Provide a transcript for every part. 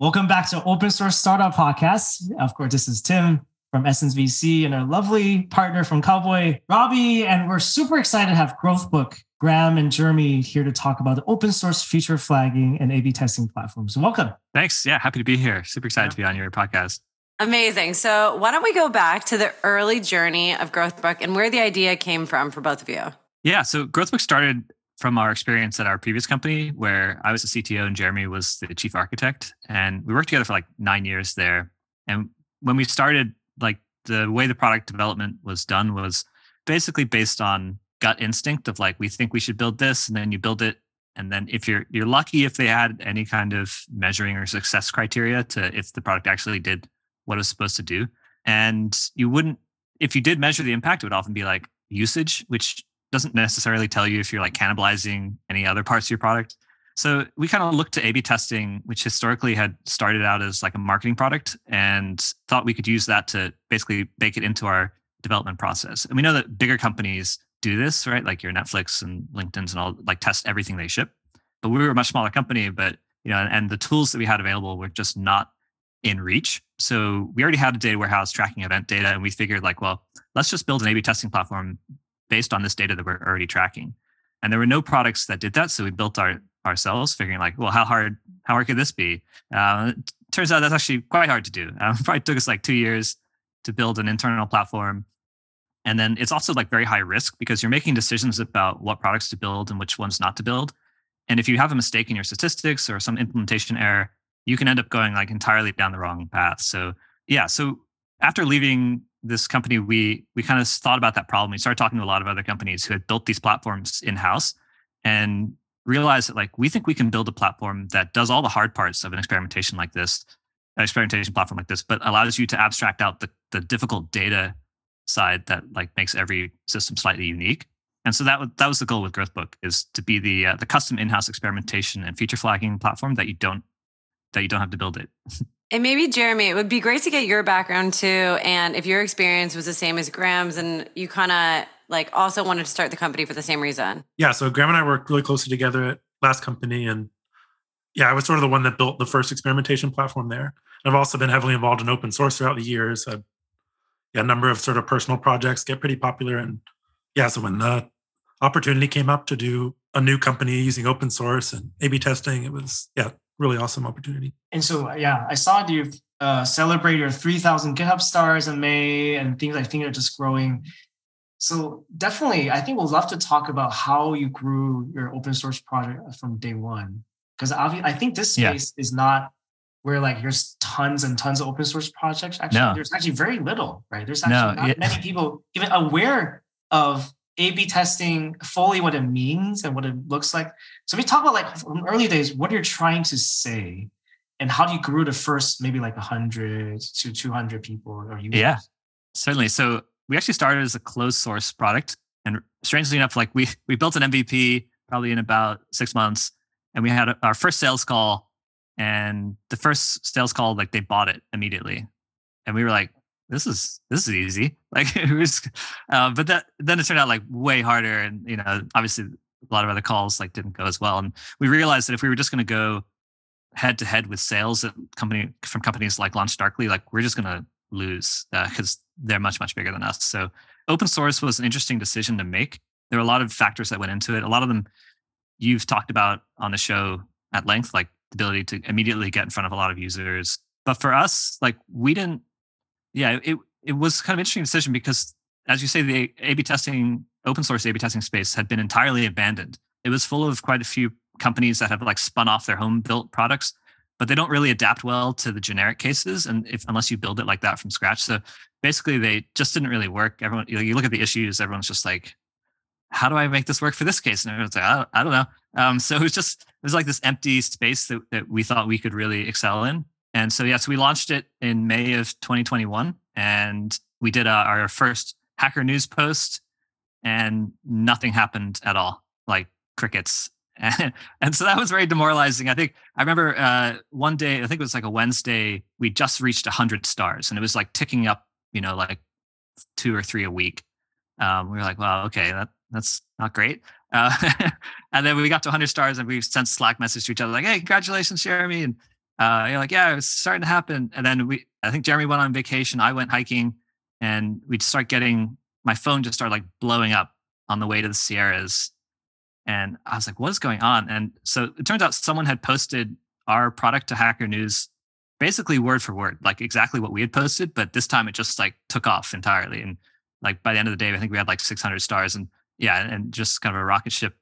Welcome back to Open Source Startup Podcast. Of course, this is Tim from Essence VC and our lovely partner from Cowboy, Robbie. And we're super excited to have Growthbook, Graham and Jeremy here to talk about the open source feature flagging and A-B testing platforms. So welcome. Thanks. Yeah, happy to be here. Super excited yeah. to be on your podcast. Amazing. So why don't we go back to the early journey of Growthbook and where the idea came from for both of you? Yeah. So Growthbook started from our experience at our previous company where I was the CTO and Jeremy was the chief architect. And we worked together for like nine years there. And when we started, like the way the product development was done was basically based on gut instinct of like, we think we should build this, and then you build it. And then if you're you're lucky if they had any kind of measuring or success criteria to if the product actually did what it was supposed to do. And you wouldn't if you did measure the impact, it would often be like usage, which doesn't necessarily tell you if you're like cannibalizing any other parts of your product. So we kind of looked to A/B testing, which historically had started out as like a marketing product, and thought we could use that to basically bake it into our development process. And we know that bigger companies do this, right? Like your Netflix and LinkedIn's and all, like test everything they ship. But we were a much smaller company, but you know, and the tools that we had available were just not in reach. So we already had a data warehouse tracking event data, and we figured like, well, let's just build an A/B testing platform based on this data that we're already tracking. And there were no products that did that. So we built our ourselves, figuring like, well, how hard how hard could this be? Uh, turns out that's actually quite hard to do. Um, probably took us like two years to build an internal platform. And then it's also like very high risk because you're making decisions about what products to build and which ones not to build. And if you have a mistake in your statistics or some implementation error, you can end up going like entirely down the wrong path. So yeah, so after leaving this company, we we kind of thought about that problem. We started talking to a lot of other companies who had built these platforms in house and realized that like we think we can build a platform that does all the hard parts of an experimentation like this, an experimentation platform like this, but allows you to abstract out the the difficult data side that like makes every system slightly unique. And so that that was the goal with Growthbook is to be the uh, the custom in-house experimentation and feature flagging platform that you don't that you don't have to build it. And maybe Jeremy, it would be great to get your background too. And if your experience was the same as Graham's and you kind of like also wanted to start the company for the same reason. Yeah. So Graham and I worked really closely together at last company. And yeah, I was sort of the one that built the first experimentation platform there. I've also been heavily involved in open source throughout the years. Uh, yeah, a number of sort of personal projects get pretty popular. And yeah, so when the opportunity came up to do a new company using open source and A/B testing, it was yeah, really awesome opportunity. And so, yeah, I saw you uh, celebrate your 3,000 GitHub stars in May and things I think are just growing. So definitely, I think we'll love to talk about how you grew your open source project from day one. Because I think this space yeah. is not where like there's tons and tons of open source projects. Actually, no. there's actually very little, right? There's actually no, not many people even aware of a/B testing fully what it means and what it looks like. So we talk about like from early days, what you're trying to say, and how do you grew the first maybe like 100 to 200 people or users? Yeah, certainly. So we actually started as a closed source product, and strangely enough, like we we built an MVP probably in about six months, and we had our first sales call, and the first sales call like they bought it immediately, and we were like, this is this is easy. Like it was, uh, but that then it turned out like way harder, and you know, obviously a lot of other calls like didn't go as well. And we realized that if we were just going to go head to head with sales at company from companies like LaunchDarkly, like we're just going to lose because uh, they're much much bigger than us. So open source was an interesting decision to make. There were a lot of factors that went into it. A lot of them you've talked about on the show at length, like the ability to immediately get in front of a lot of users. But for us, like we didn't yeah, it it was kind of interesting decision because, as you say, the A/B testing, open source A/B testing space had been entirely abandoned. It was full of quite a few companies that have like spun off their home built products, but they don't really adapt well to the generic cases, and if unless you build it like that from scratch. So basically, they just didn't really work. Everyone, you, look at the issues, everyone's just like, how do I make this work for this case? And everyone's like, I I don't know. Um, so it was just it was like this empty space that, that we thought we could really excel in. And so, yes, yeah, so we launched it in May of 2021, and we did uh, our first Hacker News post, and nothing happened at all, like crickets. And, and so that was very demoralizing. I think I remember uh, one day, I think it was like a Wednesday, we just reached 100 stars, and it was like ticking up, you know, like two or three a week. Um, we were like, well, okay, that that's not great. Uh, and then we got to 100 stars, and we sent Slack message to each other like, "Hey, congratulations, Jeremy!" And uh, you're like, yeah, it's starting to happen. And then we, I think Jeremy went on vacation. I went hiking, and we'd start getting my phone just started like blowing up on the way to the Sierras. And I was like, what is going on? And so it turns out someone had posted our product to Hacker News basically word for word, like exactly what we had posted, but this time it just like took off entirely. And like by the end of the day, I think we had like 600 stars and yeah, and just kind of a rocket ship,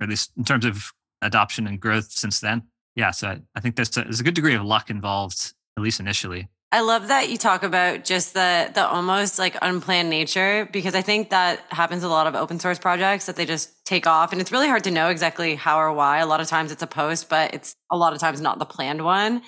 or at least in terms of adoption and growth since then yeah, so I, I think there's a, there's a good degree of luck involved, at least initially. I love that you talk about just the the almost like unplanned nature because I think that happens a lot of open source projects that they just take off and it's really hard to know exactly how or why. A lot of times it's a post, but it's a lot of times not the planned one.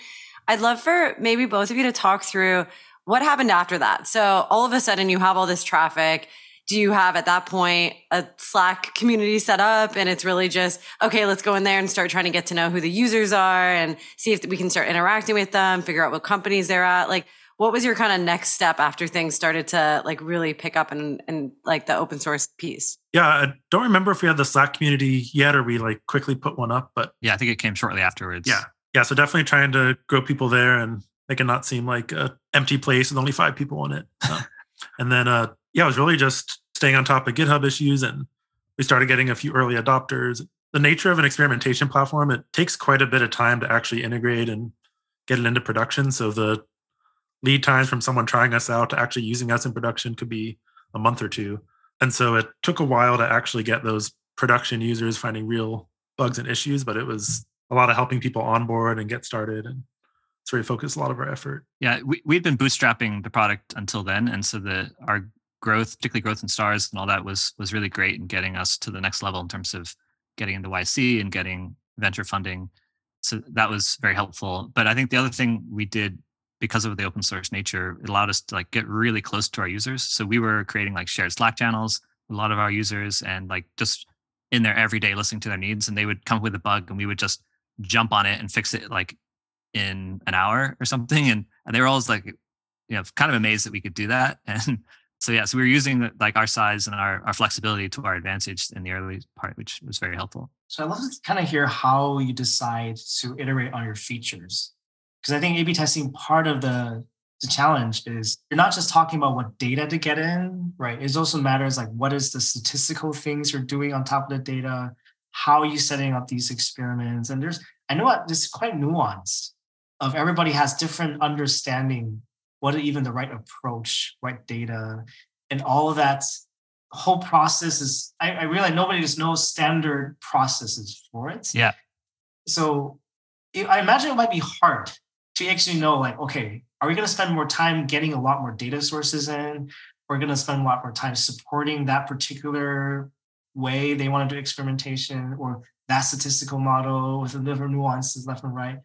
I'd love for maybe both of you to talk through what happened after that. So all of a sudden you have all this traffic do you have at that point a Slack community set up and it's really just, okay, let's go in there and start trying to get to know who the users are and see if we can start interacting with them, figure out what companies they're at? Like, what was your kind of next step after things started to like really pick up and and like the open source piece? Yeah, I don't remember if we had the Slack community yet or we like quickly put one up, but yeah, I think it came shortly afterwards. Yeah. Yeah. So definitely trying to grow people there and make it not seem like a empty place with only five people in it. So, and then uh yeah, it was really just staying on top of GitHub issues and we started getting a few early adopters. The nature of an experimentation platform, it takes quite a bit of time to actually integrate and get it into production. So the lead times from someone trying us out to actually using us in production could be a month or two. And so it took a while to actually get those production users finding real bugs and issues, but it was a lot of helping people onboard and get started. And where we focused a lot of our effort. Yeah, we, we'd been bootstrapping the product until then. And so the our growth, particularly growth in stars and all that was was really great in getting us to the next level in terms of getting into YC and getting venture funding. So that was very helpful. But I think the other thing we did because of the open source nature, it allowed us to like get really close to our users. So we were creating like shared Slack channels, with a lot of our users, and like just in there every day listening to their needs. And they would come up with a bug and we would just jump on it and fix it like in an hour or something. And, and they were always like, you know, kind of amazed that we could do that. And so yeah, so we were using like our size and our, our flexibility to our advantage in the early part, which was very helpful. So I'd love to kind of hear how you decide to iterate on your features. Because I think A-B testing part of the the challenge is you're not just talking about what data to get in, right? It also matters like what is the statistical things you're doing on top of the data, how are you setting up these experiments? And there's I know what this is quite nuanced of everybody has different understanding what are even the right approach, right data, and all of that whole process is I, I realize nobody just knows standard processes for it. Yeah. So I imagine it might be hard to actually know like, okay, are we going to spend more time getting a lot more data sources in? We're going to spend a lot more time supporting that particular way they want to do experimentation or that statistical model with the different nuances left and right.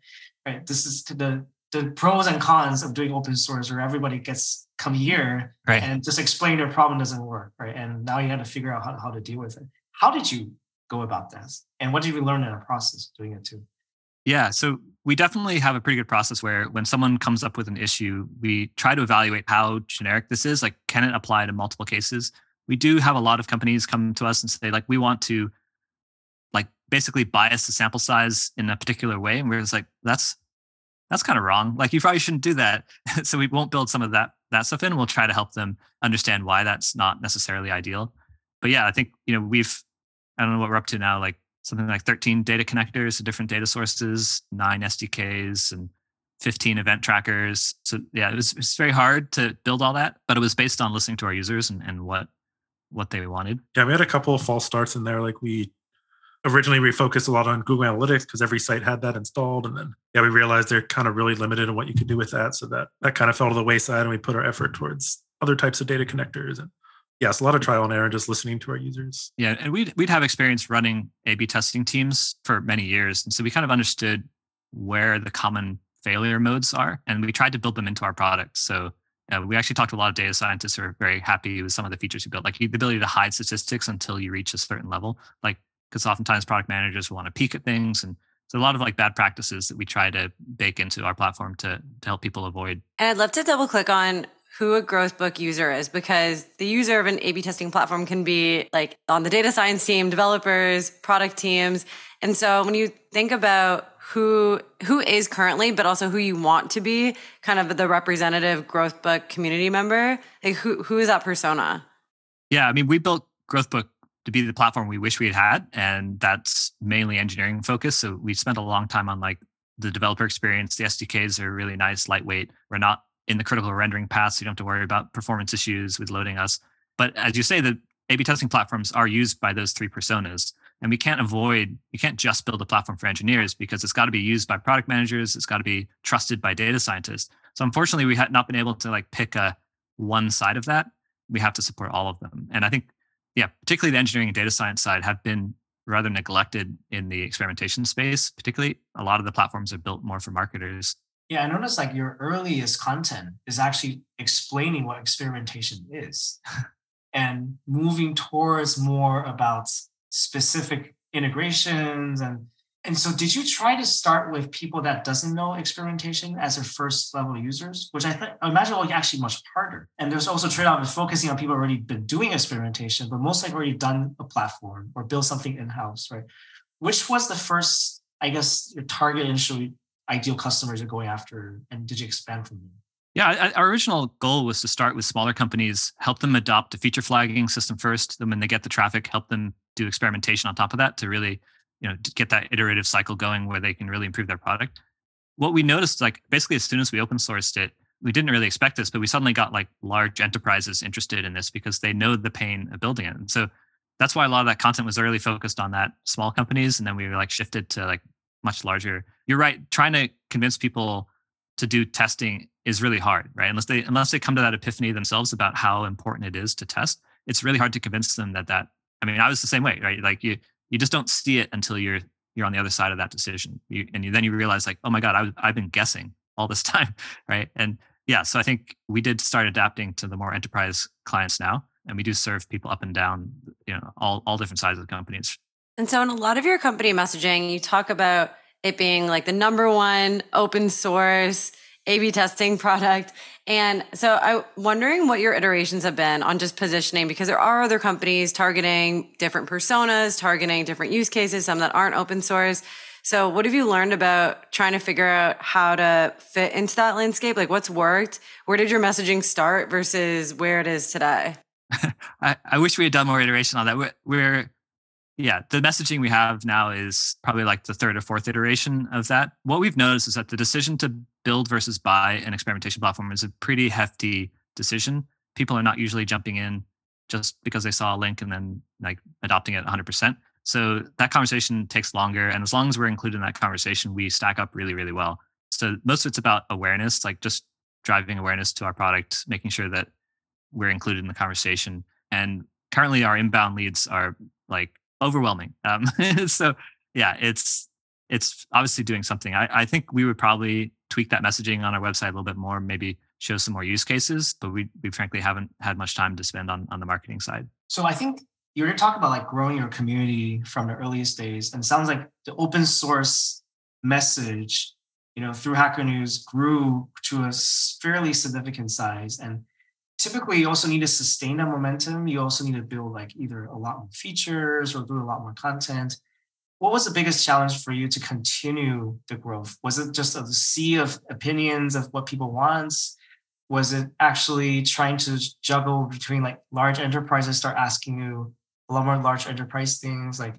Right. This is the the pros and cons of doing open source where everybody gets come here right. and just explain their problem doesn't work right? And now you have to figure out how, how to deal with it. How did you go about this and what did you learn in the process doing it too? Yeah so we definitely have a pretty good process where when someone comes up with an issue we try to evaluate how generic this is like can it apply to multiple cases? We do have a lot of companies come to us and say like we want to like basically bias the sample size in a particular way and we're just like that's that's kind of wrong. Like you probably shouldn't do that. so we won't build some of that that stuff in. We'll try to help them understand why that's not necessarily ideal. But yeah, I think you know we've I don't know what we're up to now, like something like 13 data connectors to different data sources, nine SDKs, and 15 event trackers. So yeah, it was, it was very hard to build all that, but it was based on listening to our users and, and what what they wanted. Yeah, we had a couple of false starts in there. Like we originally we focused a lot on Google Analytics because every site had that installed, and then yeah, we realized they're kind of really limited in what you could do with that. So that that kind of fell to the wayside, and we put our effort towards other types of data connectors and yes, a lot of trial and error, just listening to our users. Yeah, and we'd we'd have experience running A/B testing teams for many years, and so we kind of understood where the common failure modes are, and we tried to build them into our product. So uh, we actually talked to a lot of data scientists who are very happy with some of the features we built, like the ability to hide statistics until you reach a certain level. Like because oftentimes product managers want to peek at things and so a lot of like bad practices that we try to bake into our platform to to help people avoid. And I'd love to double click on who a GrowthBook user is because the user of an A/B testing platform can be like on the data science team, developers, product teams. And so when you think about who who is currently, but also who you want to be, kind of the representative Growthbook community member? Like who who is that persona? Yeah, I mean, we built Growthbook to be the platform we wish we had had, and that's mainly engineering focused. So we spent a long time on like the developer experience. The SDKs are really nice, lightweight. We're not in the critical rendering path, so you don't have to worry about performance issues with loading us. But as you say, the A/B testing platforms are used by those three personas, and we can't avoid. You can't just build a platform for engineers because it's got to be used by product managers. It's got to be trusted by data scientists. So unfortunately, we had not been able to like pick a one side of that. We have to support all of them, and I think yeah, particularly the engineering and data science side have been rather neglected in the experimentation space. Particularly, a lot of the platforms are built more for marketers. Yeah, I noticed like your earliest content is actually explaining what experimentation is and moving towards more about specific integrations and and so did you try to start with people that doesn't know experimentation as their first level users, which I, th- I imagine will be actually much harder. And there's also trade-off of focusing on people already been doing experimentation, but most likely already done a platform or built something in-house, right? Which was the first, I guess, your target initially ideal customers you're going after, and did you expand from there? Yeah, our original goal was to start with smaller companies, help them adopt a feature flagging system first. Then when they get the traffic, help them do experimentation on top of that to really you know get that iterative cycle going where they can really improve their product. What we noticed like basically as soon as we open sourced it we didn't really expect this but we suddenly got like large enterprises interested in this because they know the pain of building it. And so that's why a lot of that content was early focused on that small companies and then we were like shifted to like much larger. You're right trying to convince people to do testing is really hard right? Unless they unless they come to that epiphany themselves about how important it is to test it's really hard to convince them that that i mean i was the same way right? Like you you just don't see it until you're you're on the other side of that decision. You, and you, then you realize like oh my god I, i've been guessing all this time right? And yeah so i think we did start adapting to the more enterprise clients now and we do serve people up and down you know all, all different sizes of companies. And so in a lot of your company messaging you talk about it being like the number one open source a B testing product. And so I'm wondering what your iterations have been on just positioning because there are other companies targeting different personas, targeting different use cases, some that aren't open source. So what have you learned about trying to figure out how to fit into that landscape? Like what's worked? Where did your messaging start versus where it is today? I, I wish we had done more iteration on that. We're, we're yeah, the messaging we have now is probably like the third or fourth iteration of that. What we've noticed is that the decision to build versus buy an experimentation platform is a pretty hefty decision. People are not usually jumping in just because they saw a link and then like adopting it 100%. So that conversation takes longer. And as long as we're included in that conversation, we stack up really, really well. So most of it's about awareness, like just driving awareness to our product, making sure that we're included in the conversation. And currently, our inbound leads are like overwhelming. Um, so yeah, it's it's obviously doing something. I, I think we would probably tweak that messaging on our website a little bit more, maybe show some more use cases, but we we frankly haven't had much time to spend on on the marketing side. So I think you're talking about like growing your community from the earliest days, and it sounds like the open source message, you know, through Hacker News grew to a fairly significant size, and typically you also need to sustain that momentum. You also need to build like either a lot more features or do a lot more content. What was the biggest challenge for you to continue the growth? Was it just a sea of opinions of what people want? Was it actually trying to juggle between like large enterprises start asking you a lot more large enterprise things? Like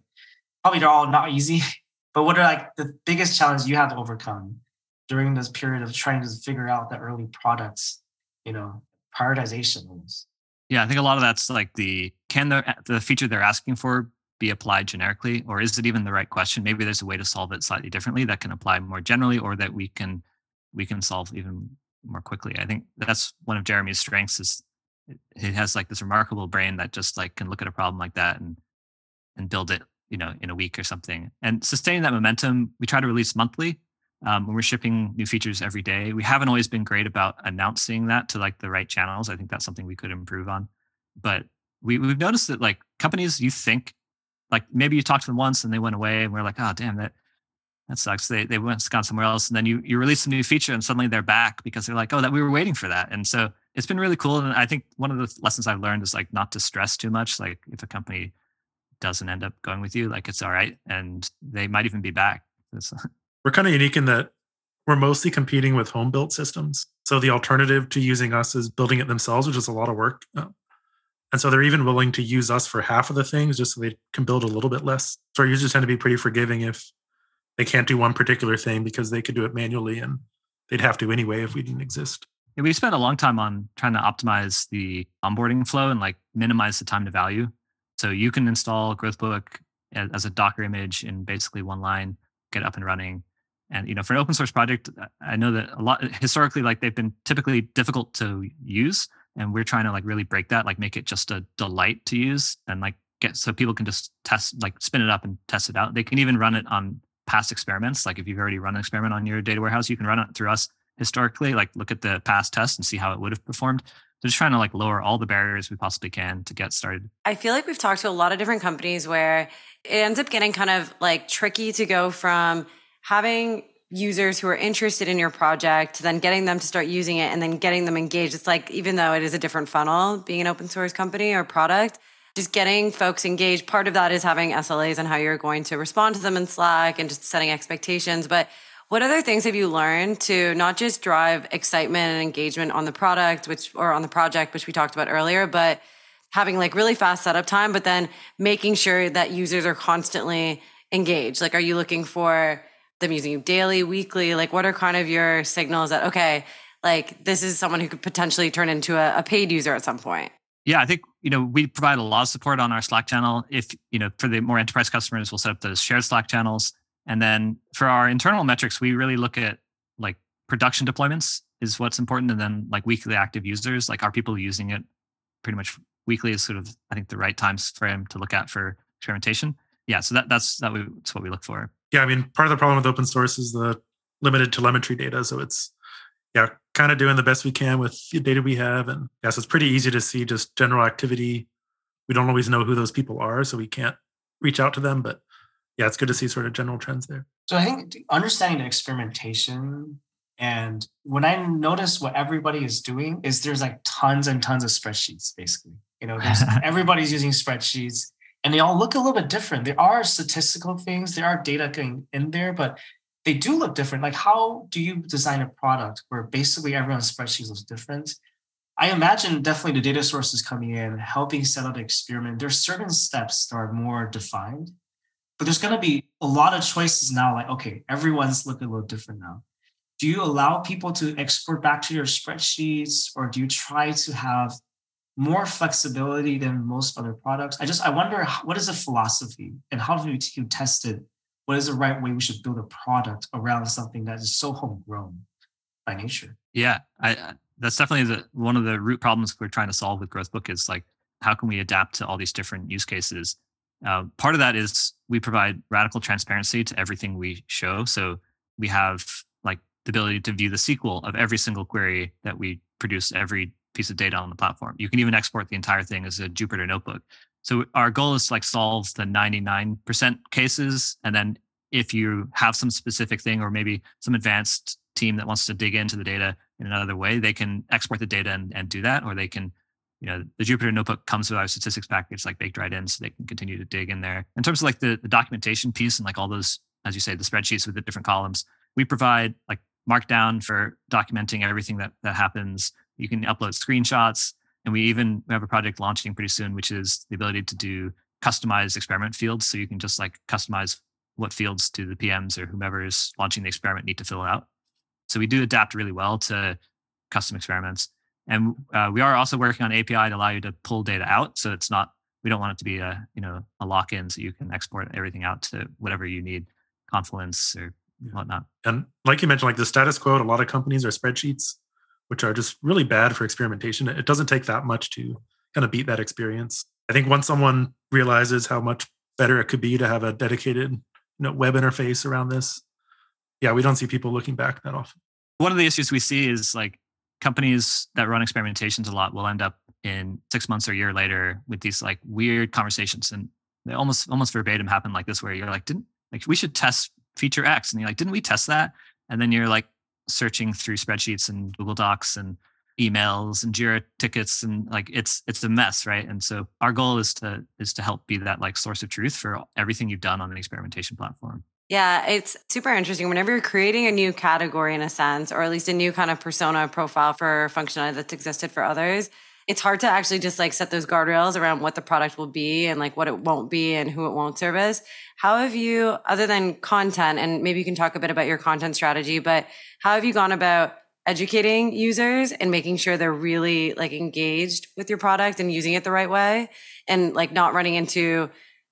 probably they're all not easy, but what are like the biggest challenges you have to overcome during this period of trying to figure out the early products, you know, prioritization. Yeah, I think a lot of that's like the can the the feature they're asking for be applied generically, or is it even the right question? Maybe there's a way to solve it slightly differently that can apply more generally, or that we can we can solve even more quickly. I think that's one of Jeremy's strengths is he has like this remarkable brain that just like can look at a problem like that and and build it, you know, in a week or something. And sustaining that momentum, we try to release monthly um, when we're shipping new features every day. We haven't always been great about announcing that to like the right channels. I think that's something we could improve on. But we, we've noticed that like companies you think like maybe you talked to them once and they went away and we're like, oh damn that that sucks. They they went gone somewhere else. And then you you release a new feature and suddenly they're back because they're like, oh, that we were waiting for that. And so it's been really cool. And I think one of the lessons I've learned is like not to stress too much. Like if a company doesn't end up going with you, like it's all right. And they might even be back. we're kind of unique in that we're mostly competing with home built systems. So the alternative to using us is building it themselves, which is a lot of work. And so they're even willing to use us for half of the things just so they can build a little bit less. So our users tend to be pretty forgiving if they can't do one particular thing because they could do it manually and they'd have to anyway if we didn't exist. Yeah, we spent a long time on trying to optimize the onboarding flow and like minimize the time to value. So you can install Growthbook as a Docker image in basically one line, get up and running. And you know, for an open source project, uh, I know that a lot uh, historically, like they've been typically difficult to use, and we're trying to like really break that, like make it just a delight to use, and like get so people can just test, like spin it up and test it out. They can even run it on past experiments. Like if you've already run an experiment on your data warehouse, you can run it through us historically. Like look at the past tests and see how it would have performed. So just trying to like lower all the barriers we possibly can to get started. I feel like we've talked to a lot of different companies where it ends up getting kind of like tricky to go from having users who are interested in your project then getting them to start using it and then getting them engaged. It's like even though it is a different funnel being an open source company or product, just getting folks engaged. Part of that is having SLAs and how you're going to respond to them in Slack and just setting expectations. But what other things have you learned to not just drive excitement and engagement on the product, which or on the project, which we talked about earlier, but having like really fast setup time, but then making sure that users are constantly engaged? Like, are you looking for them using you daily, weekly? Like, what are kind of your signals that okay, like this is someone who could potentially turn into a, a paid user at some point? Yeah, I think you know we provide a lot of support on our Slack channel. If you know for the more enterprise customers, we'll set up those shared Slack channels. And then for our internal metrics, we really look at like production deployments is what's important. And then like weekly active users, like are people using it pretty much weekly is sort of, I think the right times frame to look at for experimentation. Yeah. So that, that's, that we, that's what we look for. Yeah. I mean, part of the problem with open source is the limited telemetry data. So it's, yeah, kind of doing the best we can with the data we have. And yes, yeah, so it's pretty easy to see just general activity. We don't always know who those people are, so we can't reach out to them, but yeah, it's good to see sort of general trends there. So I think understanding the experimentation and when I notice what everybody is doing is there's like tons and tons of spreadsheets, basically. You know, there's everybody's using spreadsheets and they all look a little bit different. There are statistical things, there are data going in there, but they do look different. Like how do you design a product where basically everyone's spreadsheets looks different? I imagine definitely the data sources coming in, helping set up the experiment. There's certain steps that are more defined but there's going to be a lot of choices now. Like, okay, everyone's looking a little different now. Do you allow people to export back to your spreadsheets, or do you try to have more flexibility than most other products? I just I wonder what is the philosophy and how do you test it? What is the right way we should build a product around something that is so homegrown by nature? Yeah, I, that's definitely the one of the root problems we're trying to solve with Growthbook is like how can we adapt to all these different use cases uh, part of that is we provide radical transparency to everything we show. So we have like the ability to view the SQL of every single query that we produce every piece of data on the platform. You can even export the entire thing as a Jupyter notebook. So our goal is to like solve the 99% cases. And then if you have some specific thing or maybe some advanced team that wants to dig into the data in another way, they can export the data and, and do that, or they can you know the jupyter notebook comes with our statistics package like baked right in so they can continue to dig in there in terms of like the, the documentation piece and like all those as you say the spreadsheets with the different columns we provide like markdown for documenting everything that that happens you can upload screenshots and we even have a project launching pretty soon which is the ability to do customized experiment fields. So you can just like customize what fields do the pms or whomever is launching the experiment need to fill out. So we do adapt really well to custom experiments. And uh, we are also working on API to allow you to pull data out. So it's not, we don't want it to be a, you know, a lock-in so you can export everything out to whatever you need, Confluence or whatnot. And like you mentioned, like the status quo, a lot of companies are spreadsheets, which are just really bad for experimentation. It doesn't take that much to kind of beat that experience. I think once someone realizes how much better it could be to have a dedicated you know, web interface around this, yeah, we don't see people looking back that often. One of the issues we see is like companies that run experimentations a lot will end up in six months or a year later with these like weird conversations and they almost almost verbatim happen like this where you're like didn't like we should test feature x and you're like didn't we test that and then you're like searching through spreadsheets and google docs and emails and jira tickets and like it's it's a mess right and so our goal is to is to help be that like source of truth for everything you've done on an experimentation platform Yeah, it's super interesting. Whenever you're creating a new category in a sense, or at least a new kind of persona profile for functionality that's existed for others, it's hard to actually just like set those guardrails around what the product will be and like what it won't be and who it won't serve service. How have you, other than content, and maybe you can talk a bit about your content strategy, but how have you gone about educating users and making sure they're really like engaged with your product and using it the right way? And like not running into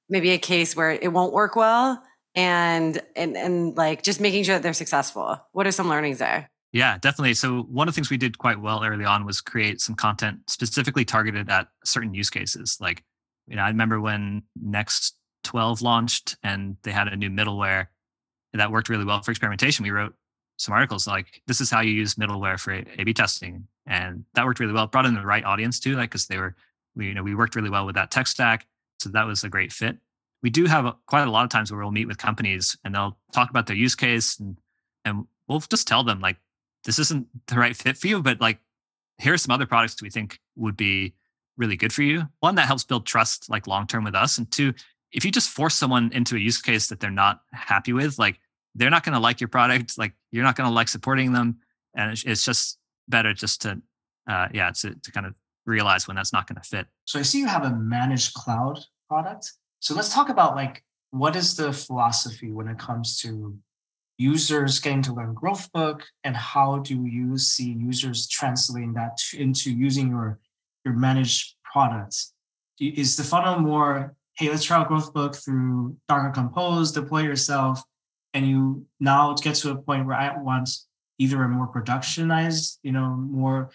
maybe a case where it won't work well and and and like just making sure that they're successful. What are some learnings there yeah definitely so one of the things we did quite well early on was create some content specifically targeted at certain use cases like you know i remember when next 12 launched and they had a new middleware that worked really well for experimentation we wrote some articles like this is how you use middleware for A/B testing, and that worked really well. Brought in the right audience too, like because they were, we, you know, we worked really well with that tech stack, so that was a great fit. We do have quite a lot of times where we'll meet with companies and they'll talk about their use case, and and we'll just tell them like this isn't the right fit for you, but like here are some other products we think would be really good for you. One that helps build trust like long term with us, and two, if you just force someone into a use case that they're not happy with, like they're not going to like your product. Like you're not going to like supporting them. And it's, it's just better just to, uh, yeah, to, to kind of realize when that's not going to fit. So I see you have a managed cloud product. So let's talk about like, what is the philosophy when it comes to users getting to learn Growthbook and how do you see users translating that into using your, your managed products? Is the funnel more, hey, let's try out Growthbook through Docker Compose, deploy yourself, and you now get to a point where I want either a more productionized, you know, more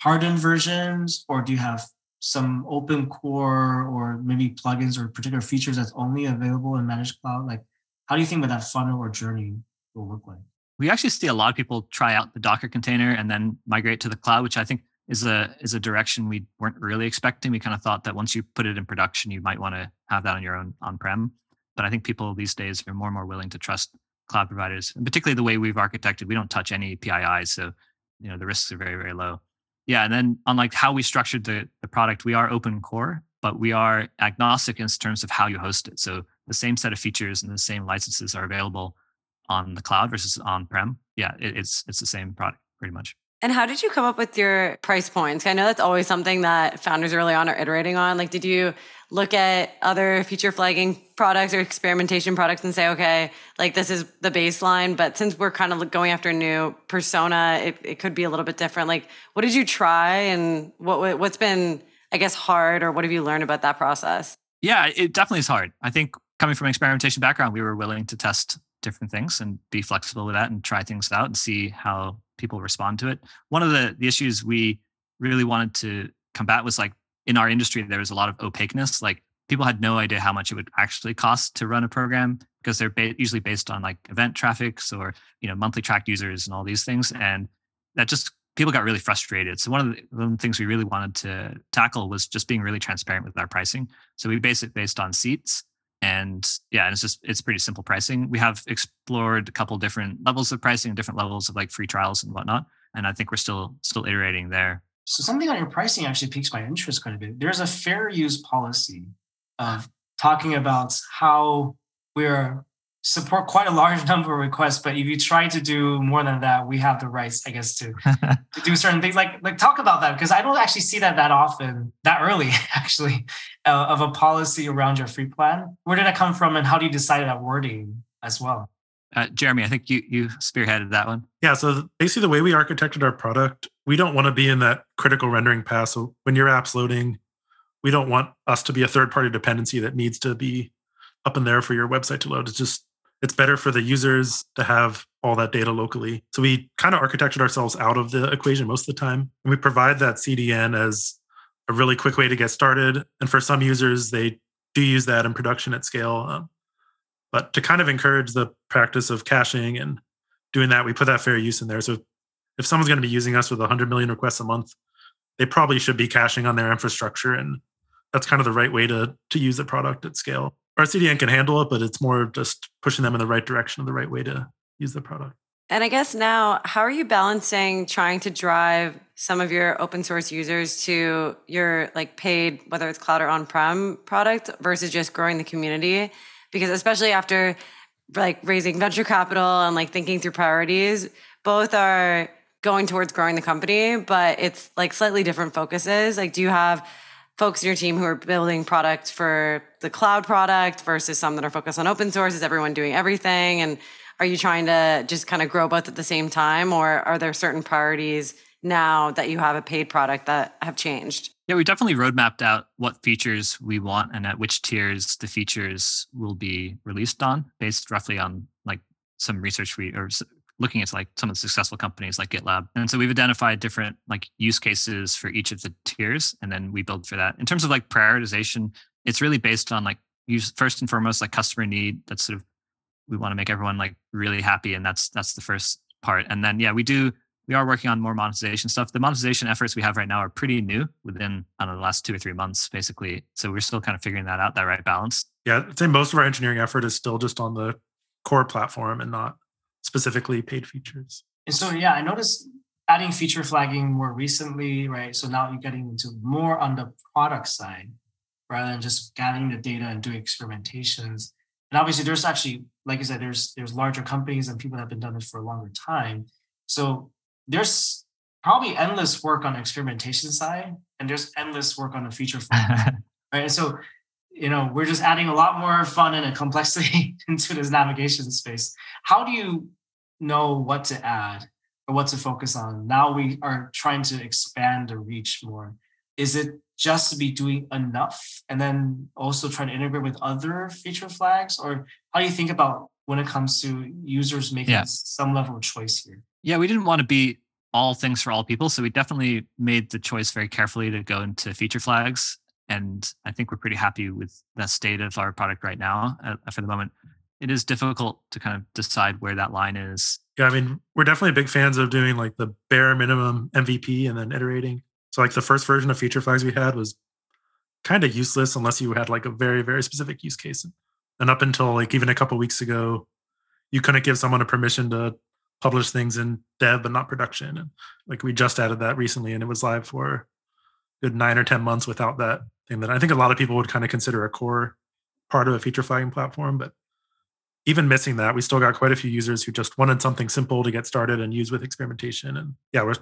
hardened versions, or do you have some open core or maybe plugins or particular features that's only available in managed cloud? Like, how do you think about that funnel or journey will look like? We actually see a lot of people try out the Docker container and then migrate to the cloud, which I think is a is a direction we weren't really expecting. We kind of thought that once you put it in production, you might want to have that on your own on-prem. But I think people these days are more and more willing to trust cloud providers, and particularly the way we've architected. We don't touch any PII, so you know the risks are very very low. Yeah, and then unlike how we structured the the product, we are open core, but we are agnostic in terms of how you host it. So the same set of features and the same licenses are available on the cloud versus on prem. Yeah, it, it's it's the same product pretty much. And how did you come up with your price points? I know that's always something that founders early on are iterating on. Like, did you look at other feature flagging products or experimentation products and say, okay, like this is the baseline, but since we're kind of going after a new persona, it, it could be a little bit different. Like, what did you try and what what's been, I guess, hard or what have you learned about that process? Yeah, it definitely is hard. I think coming from an experimentation background, we were willing to test different things and be flexible with that and try things out and see how people respond to it. One of the, the issues we really wanted to combat was like in our industry, there was a lot of opaqueness. Like people had no idea how much it would actually cost to run a program because they're ba- usually based on like event traffics or you know monthly tracked users and all these things, and that just people got really frustrated. So one of the, one of the things we really wanted to tackle was just being really transparent with our pricing. So we base it based on seats and yeah and it's just it's pretty simple pricing we have explored a couple different levels of pricing different levels of like free trials and whatnot and i think we're still still iterating there so something on your pricing actually piques my interest quite a bit. There's a fair use policy of talking about how we're support quite a large number of requests, but if you try to do more than that, we have the rights, I guess, to, to do certain things. Like, like talk about that because I don't actually see that that often, that early, actually, uh, of a policy around your free plan. Where did that come from, and how do you decide that wording as well? Uh, Jeremy, I think you you spearheaded that one. Yeah. So basically, the way we architected our product, we don't want to be in that critical rendering path. So when your app's loading, we don't want us to be a third party dependency that needs to be up in there for your website to load. It's just it's better for the users to have all that data locally. So we kind of architected ourselves out of the equation most of the time. And we provide that CDN as a really quick way to get started. And for some users, they do use that in production at scale. Um, but to kind of encourage the practice of caching and doing that, we put that fair use in there. So if someone's going to be using us with 100 million requests a month, they probably should be caching on their infrastructure. And that's kind of the right way to, to use the product at scale. Our CDN can handle it, but it's more just pushing them in the right direction of the right way to use the product. And I guess now, how are you balancing trying to drive some of your open source users to your like paid, whether it's cloud or on prem product versus just growing the community? because especially after like raising venture capital and like thinking through priorities, both are going towards growing the company, but it's like slightly different focuses. Like, do you have folks in your team who are building products for the cloud product versus some that are focused on open source? Is everyone doing everything? And are you trying to just kind of grow both at the same time, or are there certain priorities now that you have a paid product that have changed? Yeah, we definitely roadmapped out what features we want and at which tiers the features will be released on, based roughly on like some research we or looking at like some of the successful companies like GitLab. And so we've identified different like use cases for each of the tiers, and then we build for that. In terms of like prioritization, it's really based on like use first and foremost like customer need. That's sort of we want to make everyone like really happy, and that's that's the first part. And then yeah, we do we are working on more monetization stuff. The monetization efforts we have right now are pretty new within I don't know, the last two or three months, basically. So we're still kind of figuring that out, that right balance. Yeah, I'd say most of our engineering effort is still just on the core platform and not specifically paid features. And so yeah, I noticed adding feature flagging more recently, right? So now you're getting into more on the product side rather than just gathering the data and doing experimentations. And obviously there's actually, like I said, there's there's larger companies and people that have been doing this for a longer time. So there's probably endless work on experimentation side and there's endless work on the feature flagging. right and so you know we're just adding a lot more fun and complexity into this navigation space how do you know what to add or what to focus on now we are trying to expand the reach more is it just to be doing enough and then also trying to integrate with other feature flags or how do you think about when it comes to users making yeah. some level of choice here yeah, we didn't want to be all things for all people. So we definitely made the choice very carefully to go into feature flags. And I think we're pretty happy with the state of our product right now uh, for the moment. It is difficult to kind of decide where that line is. Yeah, I mean, we're definitely big fans of doing like the bare minimum MVP and then iterating. So, like the first version of feature flags we had was kind of useless unless you had like a very, very specific use case. And up until like even a couple weeks ago, you couldn't give someone a permission to publish things in dev but not production and like we just added that recently and it was live for good nine or ten months without that thing that i think a lot of people would kind of consider a core part of a feature flagging platform but even missing that we still got quite a few users who just wanted something simple to get started and use with experimentation and yeah we're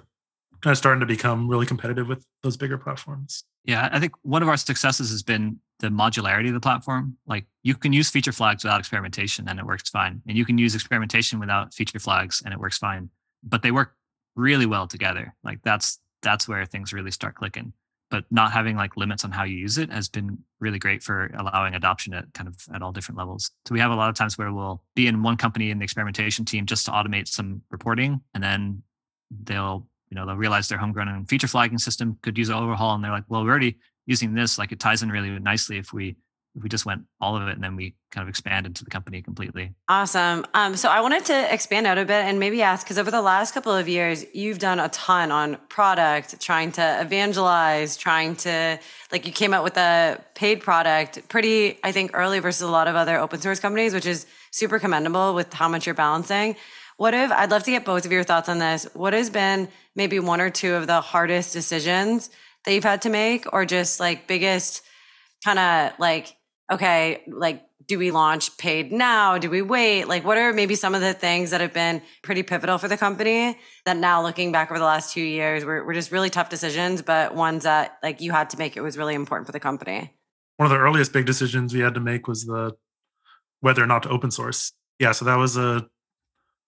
kind of starting to become really competitive with those bigger platforms yeah i think one of our successes has been the modularity of the platform. Like you can use feature flags without experimentation and it works fine. And you can use experimentation without feature flags and it works fine. But they work really well together. Like that's that's where things really start clicking. But not having like limits on how you use it has been really great for allowing adoption at kind of at all different levels. So we have a lot of times where we'll be in one company in the experimentation team just to automate some reporting and then they'll you know they'll realize their homegrown feature flagging system could use an overhaul and they're like well we're already using this like it ties in really nicely if we we just went all of it and then we kind of expanded into the company completely. Awesome. Um, so I wanted to expand out a bit and maybe ask because over the last couple of years, you've done a ton on product, trying to evangelize, trying to like you came out with a paid product pretty, I think, early versus a lot of other open source companies, which is super commendable with how much you're balancing. What if I'd love to get both of your thoughts on this? What has been maybe one or two of the hardest decisions that you've had to make or just like biggest kind of like okay like do we launch paid now do we wait like what are maybe some of the things that have been pretty pivotal for the company that now looking back over the last two years were, were just really tough decisions but ones that like you had to make it was really important for the company one of the earliest big decisions we had to make was the whether or not to open source yeah so that was a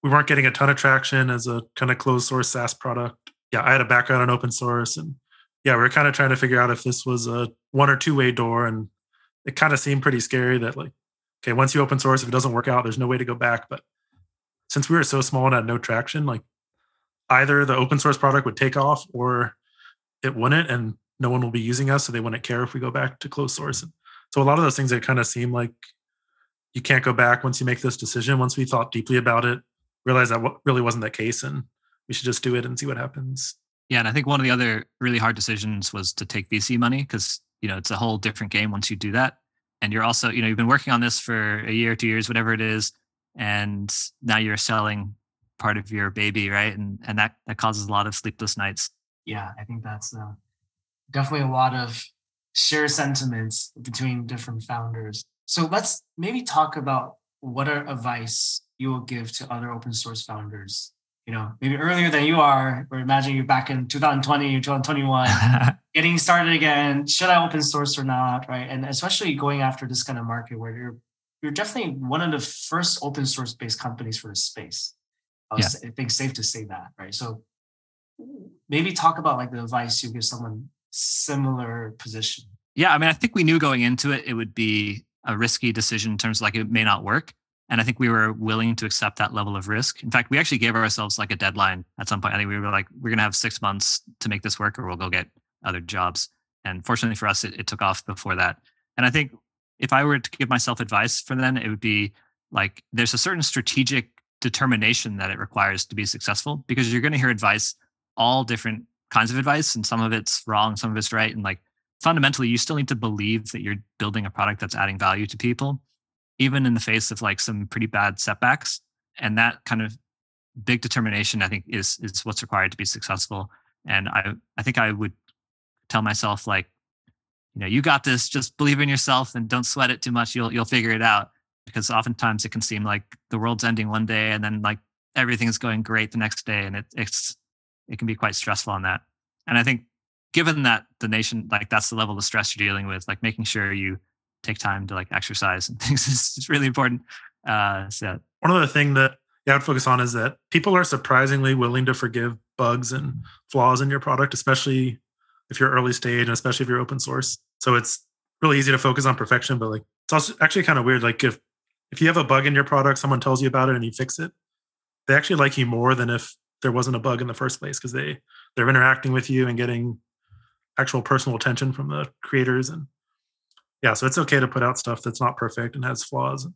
we weren't getting a ton of traction as a kind of closed source SaaS product. Yeah, I had a background in open source and yeah, we are kind of trying to figure out if this was a one or two way door. And it kind of seemed pretty scary that like, okay, once you open source, if it doesn't work out, there's no way to go back. But since we were so small and had no traction, like either the open source product would take off or it wouldn't, and no one will be using us, so they wouldn't care if we go back to closed source. So a lot of those things that kind of seem like you can't go back once you make this decision. Once we thought deeply about it, realized that really wasn't the case, and we should just do it and see what happens. Yeah, and I think one of the other really hard decisions was to take VC money because you know it's a whole different game once you do that. And you're also, you know, you've been working on this for a year, two years, whatever it is, and now you're selling part of your baby, right? And and that that causes a lot of sleepless nights. Yeah, I think that's uh, definitely a lot of shared sentiments between different founders. So let's maybe talk about what are advice you will give to other open source founders? You know, maybe earlier than you are, or imagine you're back in 2020 or 2021, getting started again. Should I open source or not? Right. And especially going after this kind of market where you're you're definitely one of the first open source based companies for the space. I, yeah. I think safe to say that, right? So maybe talk about like the advice you give someone similar position. Yeah, I mean, I think we knew going into it, it would be a risky decision in terms of like it may not work. And I think we were willing to accept that level of risk. In fact, we actually gave ourselves like a deadline at some point. I think we were like, we're going to have six months to make this work or we'll go get other jobs. And fortunately for us, it, it took off before that. And I think if I were to give myself advice for then, it would be like there's a certain strategic determination that it requires to be successful because you're going to hear advice, all different kinds of advice, and some of it's wrong, some of it's right. And like fundamentally, you still need to believe that you're building a product that's adding value to people, even in the face of like some pretty bad setbacks. And that kind of big determination, I think, is is what's required to be successful. And I I think I would tell myself like you know, you got this, just believe in yourself and don't sweat it too much. You'll you'll figure it out. Because oftentimes it can seem like the world's ending one day and then like everything's going great the next day. And it it's it can be quite stressful on that. And I think given that the nation like that's the level of stress you're dealing with, like making sure you take time to like exercise and things is, really important. Uh so one other thing that yeah, focus on is that people are surprisingly willing to forgive bugs and flaws in your product, especially if you're early stage and especially if you're open source. So it's really easy to focus on perfection, but like it's also actually kind of weird. Like if if you have a bug in your product, someone tells you about it and you fix it, they actually like you more than if there wasn't a bug in the first place because they they're interacting with you and getting actual personal attention from the creators and yeah so it's okay to put out stuff that's not perfect and has flaws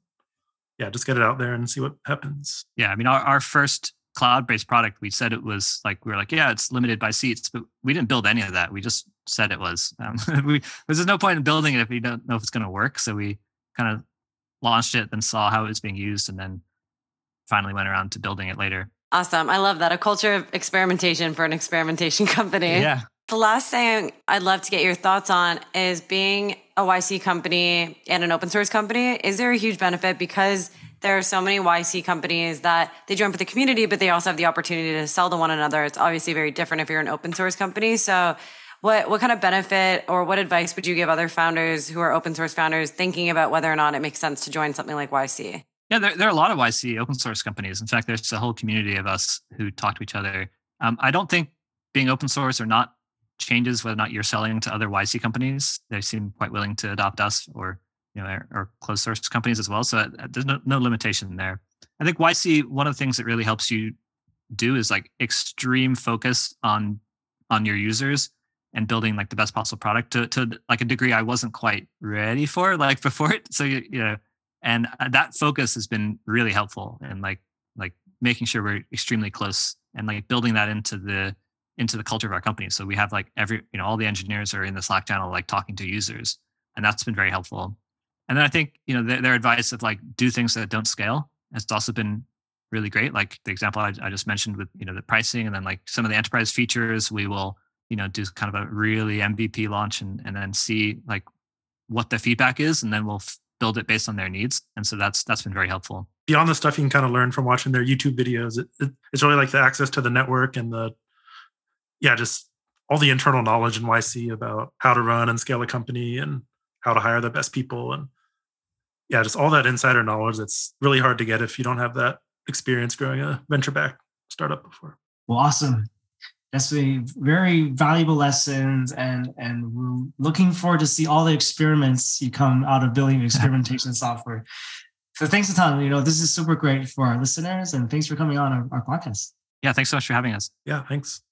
yeah just get it out there and see what happens yeah i mean our, our first cloud-based product, we said it was like we were like, yeah, it's limited by seats, but we didn't build any of that. We just said it was. Um, we there's no point in building it if we don't know if it's going to work. So we kind of launched it, then saw how it was being used, and then finally went around to building it later. Awesome. I love that. A culture of experimentation for an experimentation company. Yeah. The last thing I'd love to get your thoughts on is being a YC company and an open source company. Is there a huge benefit because there are so many YC companies that they join for the community, but they also have the opportunity to sell to one another. It's obviously very different if you're an open source company. So, what what kind of benefit or what advice would you give other founders who are open source founders thinking about whether or not it makes sense to join something like YC? Yeah, there, there are a lot of YC open source companies. In fact, there's a whole community of us who talk to each other. Um, I don't think being open source or not changes whether or not you're selling to other YC companies. They seem quite willing to adopt us or you know, or, closed source companies as well. So uh, there's no, no limitation there. I think YC, one of the things that really helps you do is like extreme focus on on your users and building like the best possible product to to like a degree I wasn't quite ready for like before it. So you, you know, and uh, that focus has been really helpful and like like making sure we're extremely close and like building that into the into the culture of our company. So we have like every you know all the engineers are in the Slack channel like talking to users, and that's been very helpful. And then I think, you know, their, their advice of like do things that don't scale has also been really great. Like the example I, I just mentioned with, you know, the pricing and then like some of the enterprise features, we will, you know, do kind of a really MVP launch and, and then see like what the feedback is. And then we'll f- build it based on their needs. And so that's, that's been very helpful. Beyond the stuff you can kind of learn from watching their YouTube videos, it, it, it's really like the access to the network and the, yeah, just all the internal knowledge in YC about how to run and scale a company and how to hire the best people and yeah just all that insider knowledge that's really hard to get if you don't have that experience growing a venture back startup before. Well awesome. That's a very valuable lessons and and we're looking forward to see all the experiments you come out of building experimentation software. So thanks a ton. You know this is super great for our listeners and thanks for coming on our, our podcast. Yeah thanks so much for having us. Yeah thanks